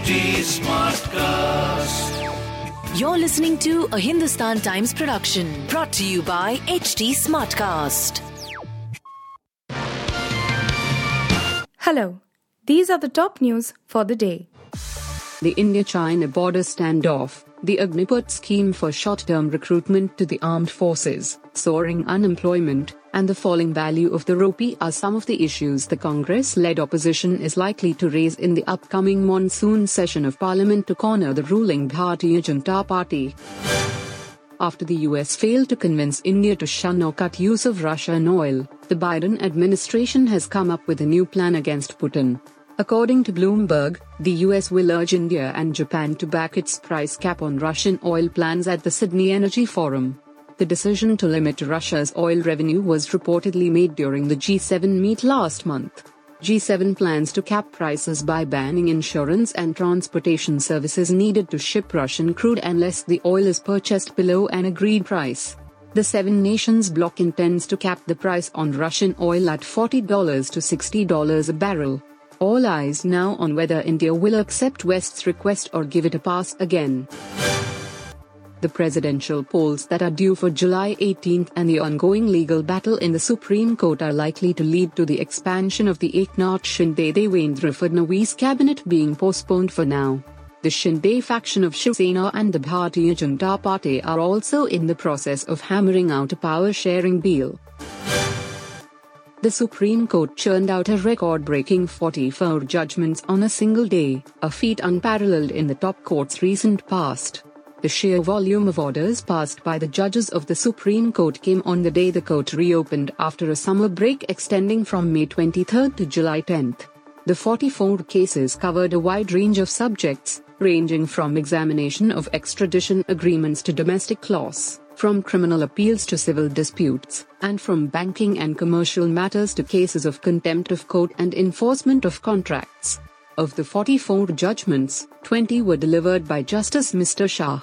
HT Smartcast. You're listening to a Hindustan Times production brought to you by HT Smartcast. Hello, these are the top news for the day. The India China border standoff, the Agnipath scheme for short term recruitment to the armed forces, soaring unemployment, and the falling value of the rupee are some of the issues the Congress led opposition is likely to raise in the upcoming monsoon session of Parliament to corner the ruling Bharatiya Janata Party. After the US failed to convince India to shun or cut use of Russian oil, the Biden administration has come up with a new plan against Putin. According to Bloomberg, the US will urge India and Japan to back its price cap on Russian oil plans at the Sydney Energy Forum. The decision to limit Russia's oil revenue was reportedly made during the G7 meet last month. G7 plans to cap prices by banning insurance and transportation services needed to ship Russian crude unless the oil is purchased below an agreed price. The seven nations bloc intends to cap the price on Russian oil at $40 to $60 a barrel. All eyes now on whether India will accept West's request or give it a pass again. The presidential polls that are due for July 18 and the ongoing legal battle in the Supreme Court are likely to lead to the expansion of the Eknath Shinde Devendra Fadnavis cabinet being postponed for now. The Shinde faction of Shiv Sena and the Bharatiya Janata Party are also in the process of hammering out a power sharing deal. The Supreme Court churned out a record breaking 44 judgments on a single day, a feat unparalleled in the top court's recent past. The sheer volume of orders passed by the judges of the Supreme Court came on the day the court reopened after a summer break extending from May 23 to July 10. The 44 cases covered a wide range of subjects, ranging from examination of extradition agreements to domestic laws from criminal appeals to civil disputes, and from banking and commercial matters to cases of contempt of court and enforcement of contracts. Of the 44 judgments, 20 were delivered by Justice M.R. Shah.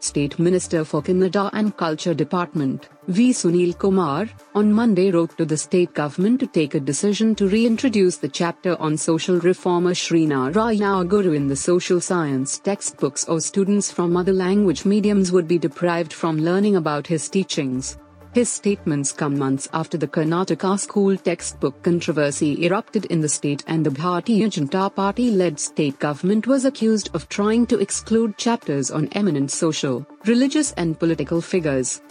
State Minister for Kannada and Culture Department, V. Sunil Kumar, on Monday wrote to the state government to take a decision to reintroduce the chapter on social reformer Srinarayana Guru in the social science textbooks or students from other language mediums would be deprived from learning about his teachings. His statements come months after the Karnataka school textbook controversy erupted in the state and the Bharatiya Janata Party led state government was accused of trying to exclude chapters on eminent social, religious, and political figures.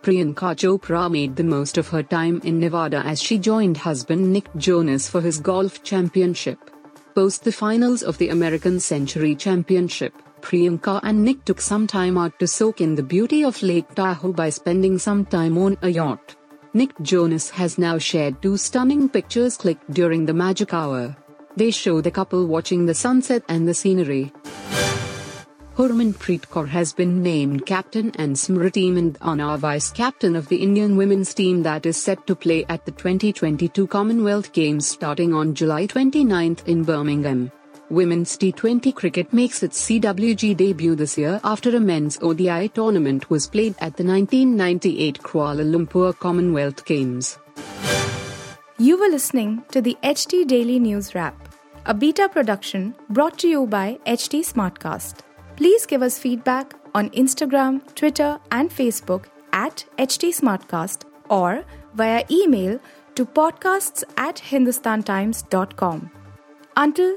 Priyanka Chopra made the most of her time in Nevada as she joined husband Nick Jonas for his golf championship. Post the finals of the American Century Championship, Priyanka and Nick took some time out to soak in the beauty of Lake Tahoe by spending some time on a yacht. Nick Jonas has now shared two stunning pictures clicked during the magic hour. They show the couple watching the sunset and the scenery. Harmanpreet Kaur has been named captain and Smriti Mandhana vice captain of the Indian women's team that is set to play at the 2022 Commonwealth Games starting on July 29 in Birmingham. Women's T20 cricket makes its CWG debut this year after a men's ODI tournament was played at the 1998 Kuala Lumpur Commonwealth Games. You were listening to the HT Daily News Wrap, a beta production brought to you by HT Smartcast. Please give us feedback on Instagram, Twitter, and Facebook at HT Smartcast or via email to podcasts at hindustantimes.com. Until